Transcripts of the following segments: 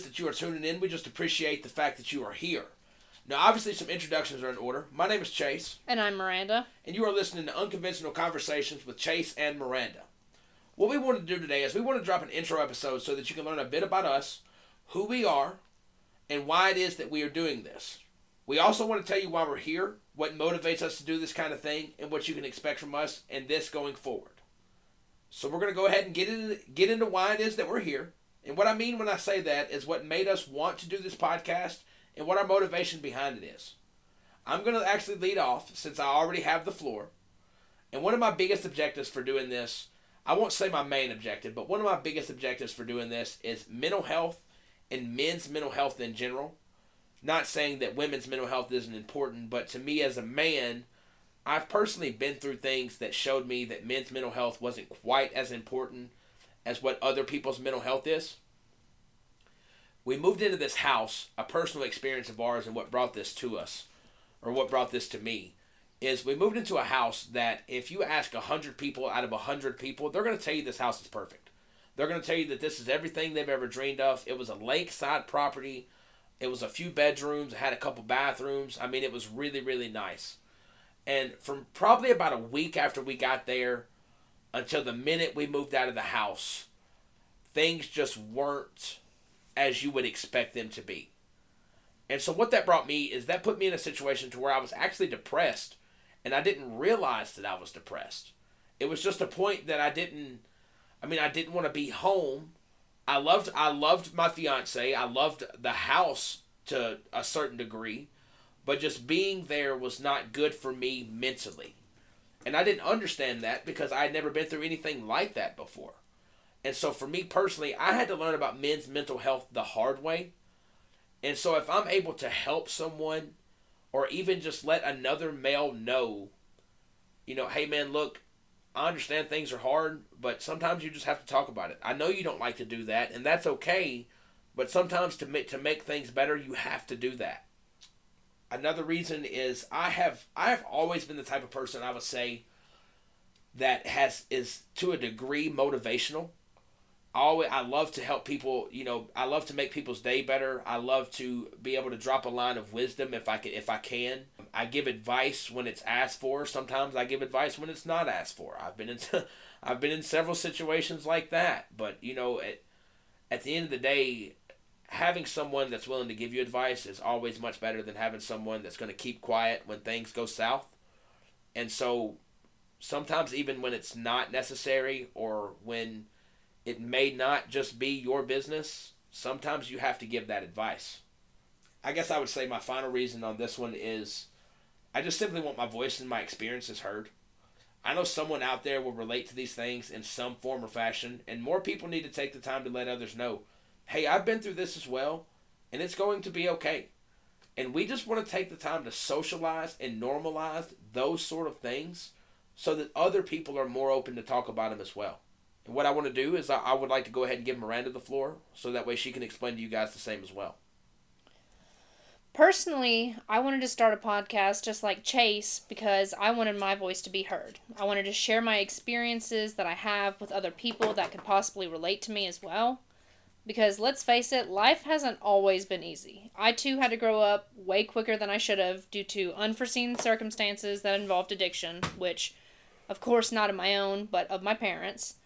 is that you are tuning in, we just appreciate the fact that you are here. Now, obviously, some introductions are in order. My name is Chase. And I'm Miranda. And you are listening to Unconventional Conversations with Chase and Miranda. What we want to do today is we want to drop an intro episode so that you can learn a bit about us, who we are, and why it is that we are doing this. We also want to tell you why we're here, what motivates us to do this kind of thing, and what you can expect from us and this going forward. So we're going to go ahead and get into get into why it is that we're here. And what I mean when I say that is what made us want to do this podcast and what our motivation behind it is. I'm going to actually lead off since I already have the floor. And one of my biggest objectives for doing this, I won't say my main objective, but one of my biggest objectives for doing this is mental health and men's mental health in general. Not saying that women's mental health isn't important, but to me as a man, I've personally been through things that showed me that men's mental health wasn't quite as important as what other people's mental health is. We moved into this house, a personal experience of ours, and what brought this to us, or what brought this to me, is we moved into a house that if you ask 100 people out of 100 people, they're going to tell you this house is perfect. They're going to tell you that this is everything they've ever dreamed of. It was a lakeside property it was a few bedrooms, it had a couple bathrooms. I mean, it was really, really nice. And from probably about a week after we got there until the minute we moved out of the house, things just weren't as you would expect them to be. And so what that brought me is that put me in a situation to where I was actually depressed and I didn't realize that I was depressed. It was just a point that I didn't I mean I didn't want to be home I loved I loved my fiance. I loved the house to a certain degree, but just being there was not good for me mentally. And I didn't understand that because I had never been through anything like that before. And so for me personally, I had to learn about men's mental health the hard way. And so if I'm able to help someone or even just let another male know, you know, hey man, look, I understand things are hard, but sometimes you just have to talk about it. I know you don't like to do that, and that's okay. But sometimes to make to make things better, you have to do that. Another reason is I have I have always been the type of person I would say that has is to a degree motivational always I love to help people, you know, I love to make people's day better. I love to be able to drop a line of wisdom if I can if I can. I give advice when it's asked for. Sometimes I give advice when it's not asked for. I've been in I've been in several situations like that, but you know, at at the end of the day, having someone that's willing to give you advice is always much better than having someone that's going to keep quiet when things go south. And so sometimes even when it's not necessary or when it may not just be your business. Sometimes you have to give that advice. I guess I would say my final reason on this one is I just simply want my voice and my experiences heard. I know someone out there will relate to these things in some form or fashion, and more people need to take the time to let others know hey, I've been through this as well, and it's going to be okay. And we just want to take the time to socialize and normalize those sort of things so that other people are more open to talk about them as well And what I want to do is I, I would like to go ahead and give Miranda the floor so that way she can explain to you guys the same as well. Personally, I wanted to start a podcast just like Chase because I wanted my voice to be heard. I wanted to share my experiences that I have with other people that could possibly relate to me as well. Because let's face it, life hasn't always been easy. I too had to grow up way quicker than I should have due to unforeseen circumstances that involved addiction, which, of course, not of my own, but of my parents.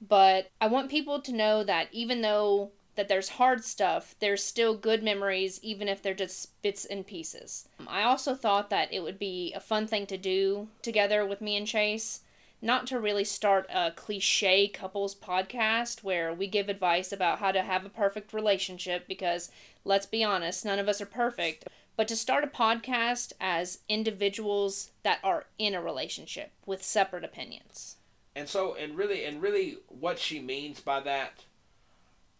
But I want people to know that even though that there's hard stuff, there's still good memories, even if they're just bits and pieces. I also thought that it would be a fun thing to do together with me and Chase. Not to really start a cliche couples podcast where we give advice about how to have a perfect relationship because, let's be honest, none of us are perfect. But to start a podcast as individuals that are in a relationship with separate opinions. And so, and really, and really, what she means by that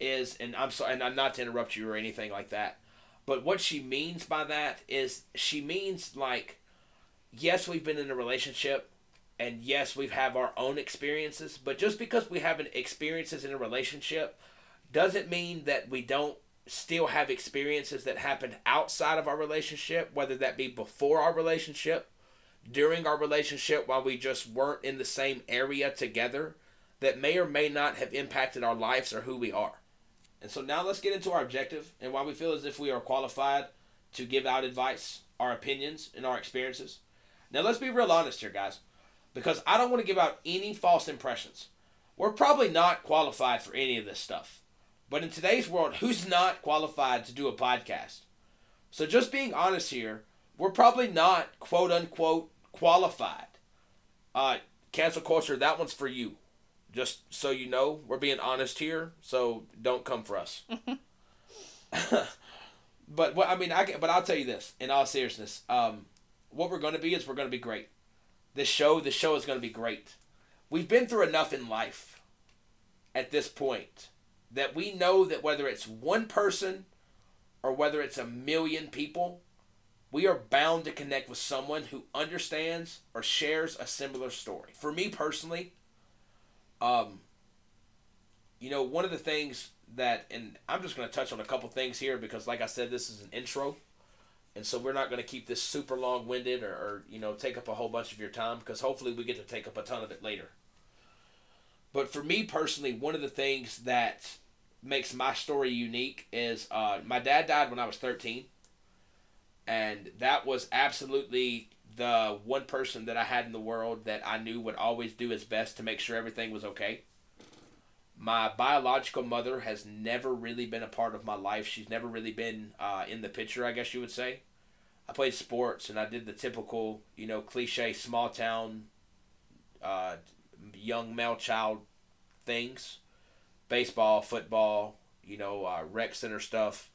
is, and I'm sorry, and I'm not to interrupt you or anything like that, but what she means by that is she means like, yes, we've been in a relationship, and yes, we've have our own experiences, but just because we have experiences in a relationship, doesn't mean that we don't still have experiences that happened outside of our relationship, whether that be before our relationship during our relationship while we just weren't in the same area together that may or may not have impacted our lives or who we are. And so now let's get into our objective and why we feel as if we are qualified to give out advice, our opinions, and our experiences. Now let's be real honest here, guys, because I don't want to give out any false impressions. We're probably not qualified for any of this stuff. But in today's world, who's not qualified to do a podcast? So just being honest here, we're probably not quote unquote qualified. Uh, cancel culture, that one's for you. Just so you know, we're being honest here, so don't come for us. but I mean, I but I'll tell you this in all seriousness. Um, what we're going to be is we're going to be great. This show, The show is going to be great. We've been through enough in life at this point that we know that whether it's one person or whether it's a million people, we are bound to connect with someone who understands or shares a similar story. For me personally, um, you know, one of the things that, and I'm just going to touch on a couple things here because, like I said, this is an intro. And so we're not going to keep this super long winded or, or, you know, take up a whole bunch of your time because hopefully we get to take up a ton of it later. But for me personally, one of the things that makes my story unique is uh, my dad died when I was 13. And that was absolutely the one person that I had in the world that I knew would always do his best to make sure everything was okay. My biological mother has never really been a part of my life. She's never really been uh, in the picture, I guess you would say. I played sports and I did the typical, you know, cliche small town, uh, young male child things baseball, football, you know, uh, rec center stuff,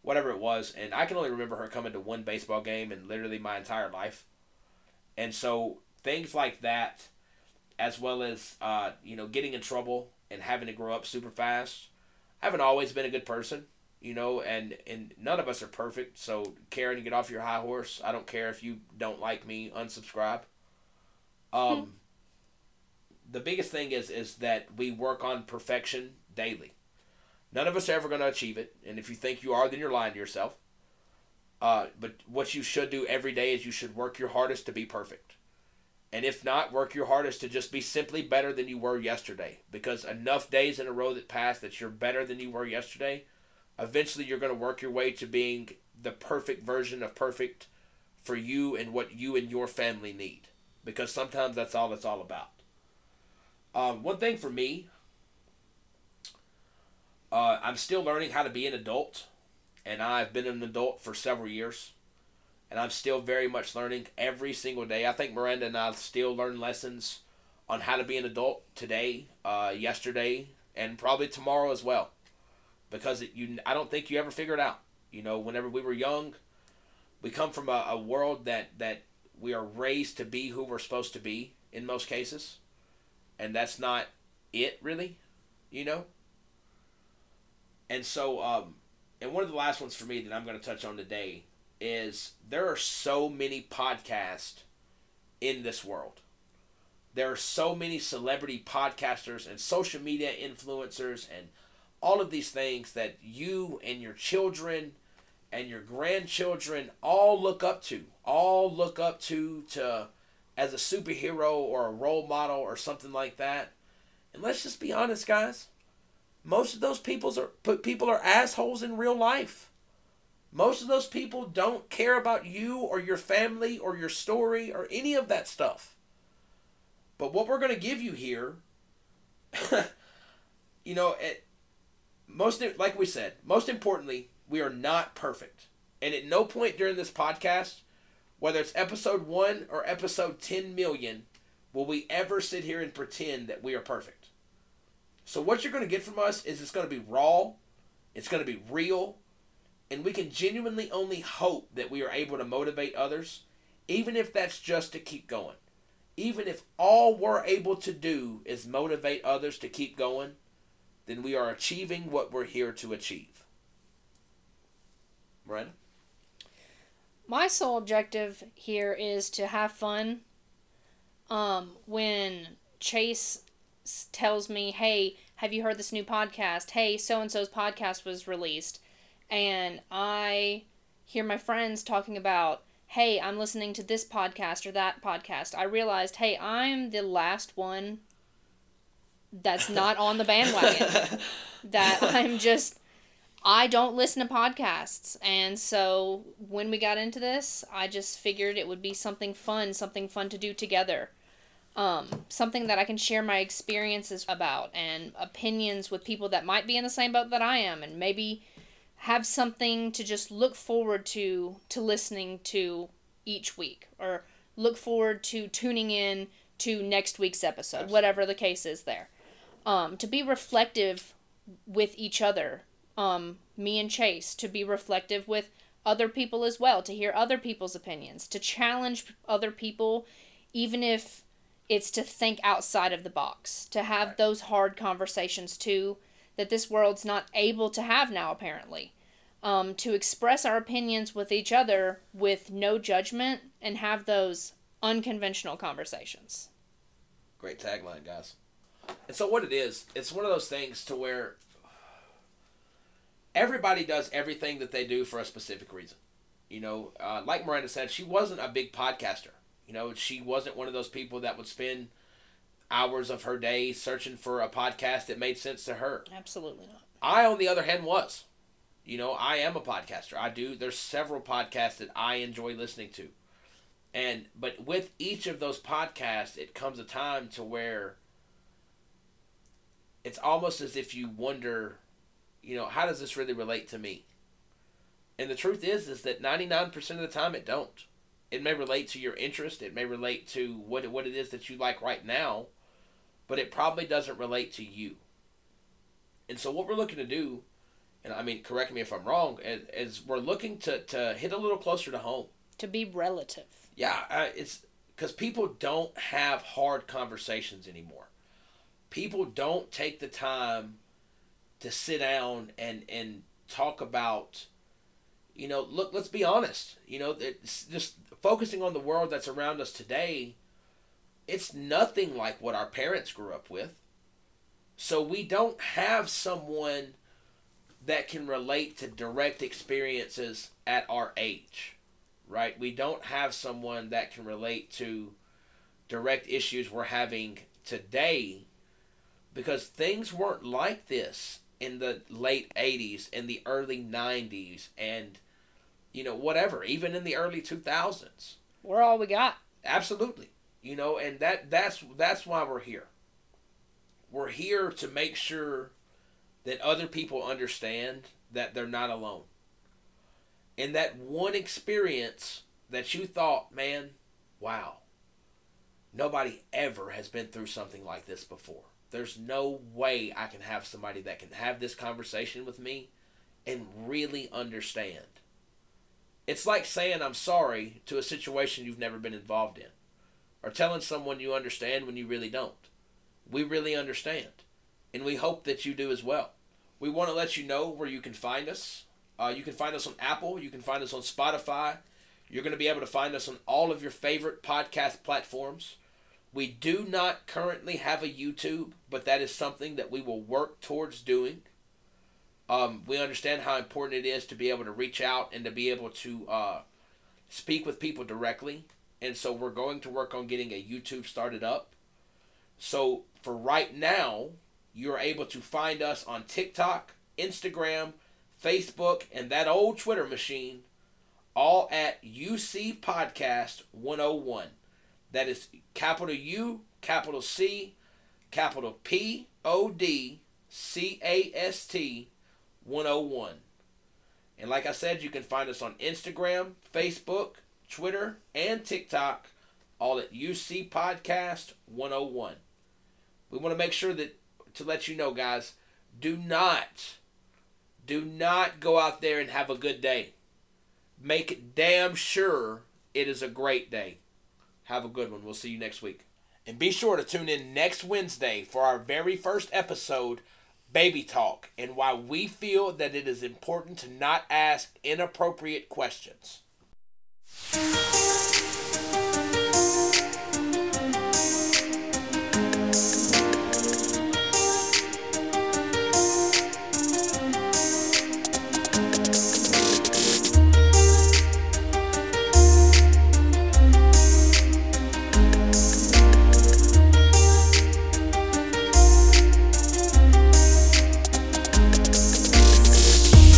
whatever it was. And I can only remember her coming to one baseball game in literally my entire life. And so things like that, as well as uh, you know getting in trouble and having to grow up super fast. I haven't always been a good person, you know, and and none of us are perfect. So Karen, get off your high horse. I don't care if you don't like me. Unsubscribe. Um, hmm. the biggest thing is is that we work on perfection daily. None of us are ever going to achieve it, and if you think you are, then you're lying to yourself. Uh, but what you should do every day is you should work your hardest to be perfect. And if not, work your hardest to just be simply better than you were yesterday. Because enough days in a row that pass that you're better than you were yesterday, eventually you're going to work your way to being the perfect version of perfect for you and what you and your family need. Because sometimes that's all it's all about. Um, one thing for me, uh, I'm still learning how to be an adult and I've been an adult for several years, and I'm still very much learning every single day. I think Miranda and I still learn lessons on how to be an adult today, uh, yesterday, and probably tomorrow as well, because it, you I don't think you ever figure it out. You know, whenever we were young, we come from a, a world that that we are raised to be who we're supposed to be in most cases, and that's not it really, you know. And so um, and one of the last ones for me that I'm going to touch on today is there are so many podcasts in this world. There are so many celebrity podcasters and social media influencers and all of these things that you and your children and your grandchildren all look up to. All look up to to as a superhero or a role model or something like that. And let's just be honest, guys. Most of those people's are people are assholes in real life. Most of those people don't care about you or your family or your story or any of that stuff. But what we're going to give you here, you know, it, most like we said, most importantly, we are not perfect. And at no point during this podcast, whether it's episode 1 or episode 10 million, will we ever sit here and pretend that we are perfect. So what you're going to get from us is it's going to be raw, it's going to be real, and we can genuinely only hope that we are able to motivate others, even if that's just to keep going. Even if all we're able to do is motivate others to keep going, then we are achieving what we're here to achieve. Miranda? My sole objective here is to have fun. Um, when Chase tells me, hey, have you heard this new podcast? Hey, so and so's podcast was released. And I hear my friends talking about, hey, I'm listening to this podcast or that podcast. I realized, hey, I'm the last one that's not on the bandwagon. that I'm just I don't listen to podcasts. And so when we got into this, I just figured it would be something fun, something fun to do together. Um, something that I can share my experiences about and opinions with people that might be in the same boat that I am and maybe have something to just look forward to to listening to each week or look forward to tuning in to next week's episode, Absolutely. whatever the case is there. Um, to be reflective with each other, um, me and Chase, to be reflective with other people as well, to hear other people's opinions, to challenge other people, even if it's to think outside of the box, to have right. those hard conversations too that this world's not able to have now, apparently. Um, to express our opinions with each other with no judgment and have those unconventional conversations. Great tagline, guys. And so, what it is, it's one of those things to where everybody does everything that they do for a specific reason. You know, uh, like Miranda said, she wasn't a big podcaster. You know, she wasn't one of those people that would spend hours of her day searching for a podcast that made sense to her. Absolutely not. I, on the other hand, was. You know, I am a podcaster. I do. There's several podcasts that I enjoy listening to, and but with each of those podcasts, it comes a time to where it's almost as if you wonder, you know, how does this really relate to me? And the truth is, is that 99% of the time it don't. It may relate to your interest. It may relate to what what it is that you like right now, but it probably doesn't relate to you. And so what we're looking to do and I mean, correct me if I'm wrong, is, is we're looking to, to hit a little closer to home. To be relative. Yeah, uh, it's because people don't have hard conversations anymore. People don't take the time to sit down and, and talk about, you know, look, let's be honest. You know, it's just focusing on the world that's around us today, it's nothing like what our parents grew up with. So we don't have someone that can relate to direct experiences at our age, right? We don't have someone that can relate to direct issues we're having today because things weren't like this in the late 80s and the early 90s and you know whatever even in the early 2000s we're all we got absolutely you know and that that's that's why we're here we're here to make sure that other people understand that they're not alone. And that one experience that you thought, man, wow, nobody ever has been through something like this before. There's no way I can have somebody that can have this conversation with me and really understand. It's like saying I'm sorry to a situation you've never been involved in, or telling someone you understand when you really don't. We really understand and we hope that you do as well. We want to let you know where you can find us. Uh, you can find us on Apple. You can find us on Spotify. You're going to be able to find us on all of your favorite podcast platforms. We do not currently have a YouTube, but that is something that we will work towards doing. Um, we understand how important it is to be able to reach out and to be able to uh, speak with people directly. And so we're going to work on getting a YouTube started up. So for right now, you're able to find us on TikTok, Instagram, Facebook, and that old Twitter machine, all at UC Podcast 101. That is capital U, capital C, capital P O D C A S T 101. And like I said, you can find us on Instagram, Facebook, Twitter, and TikTok, all at UC Podcast 101. We want to make sure that to let you know, guys, do not, do not go out there and have a good day. Make damn sure it is a great day. Have a good one. We'll see you next week. And be sure to tune in next Wednesday for our very first episode, Baby Talk, and why we feel that it is important to not ask inappropriate questions. うん。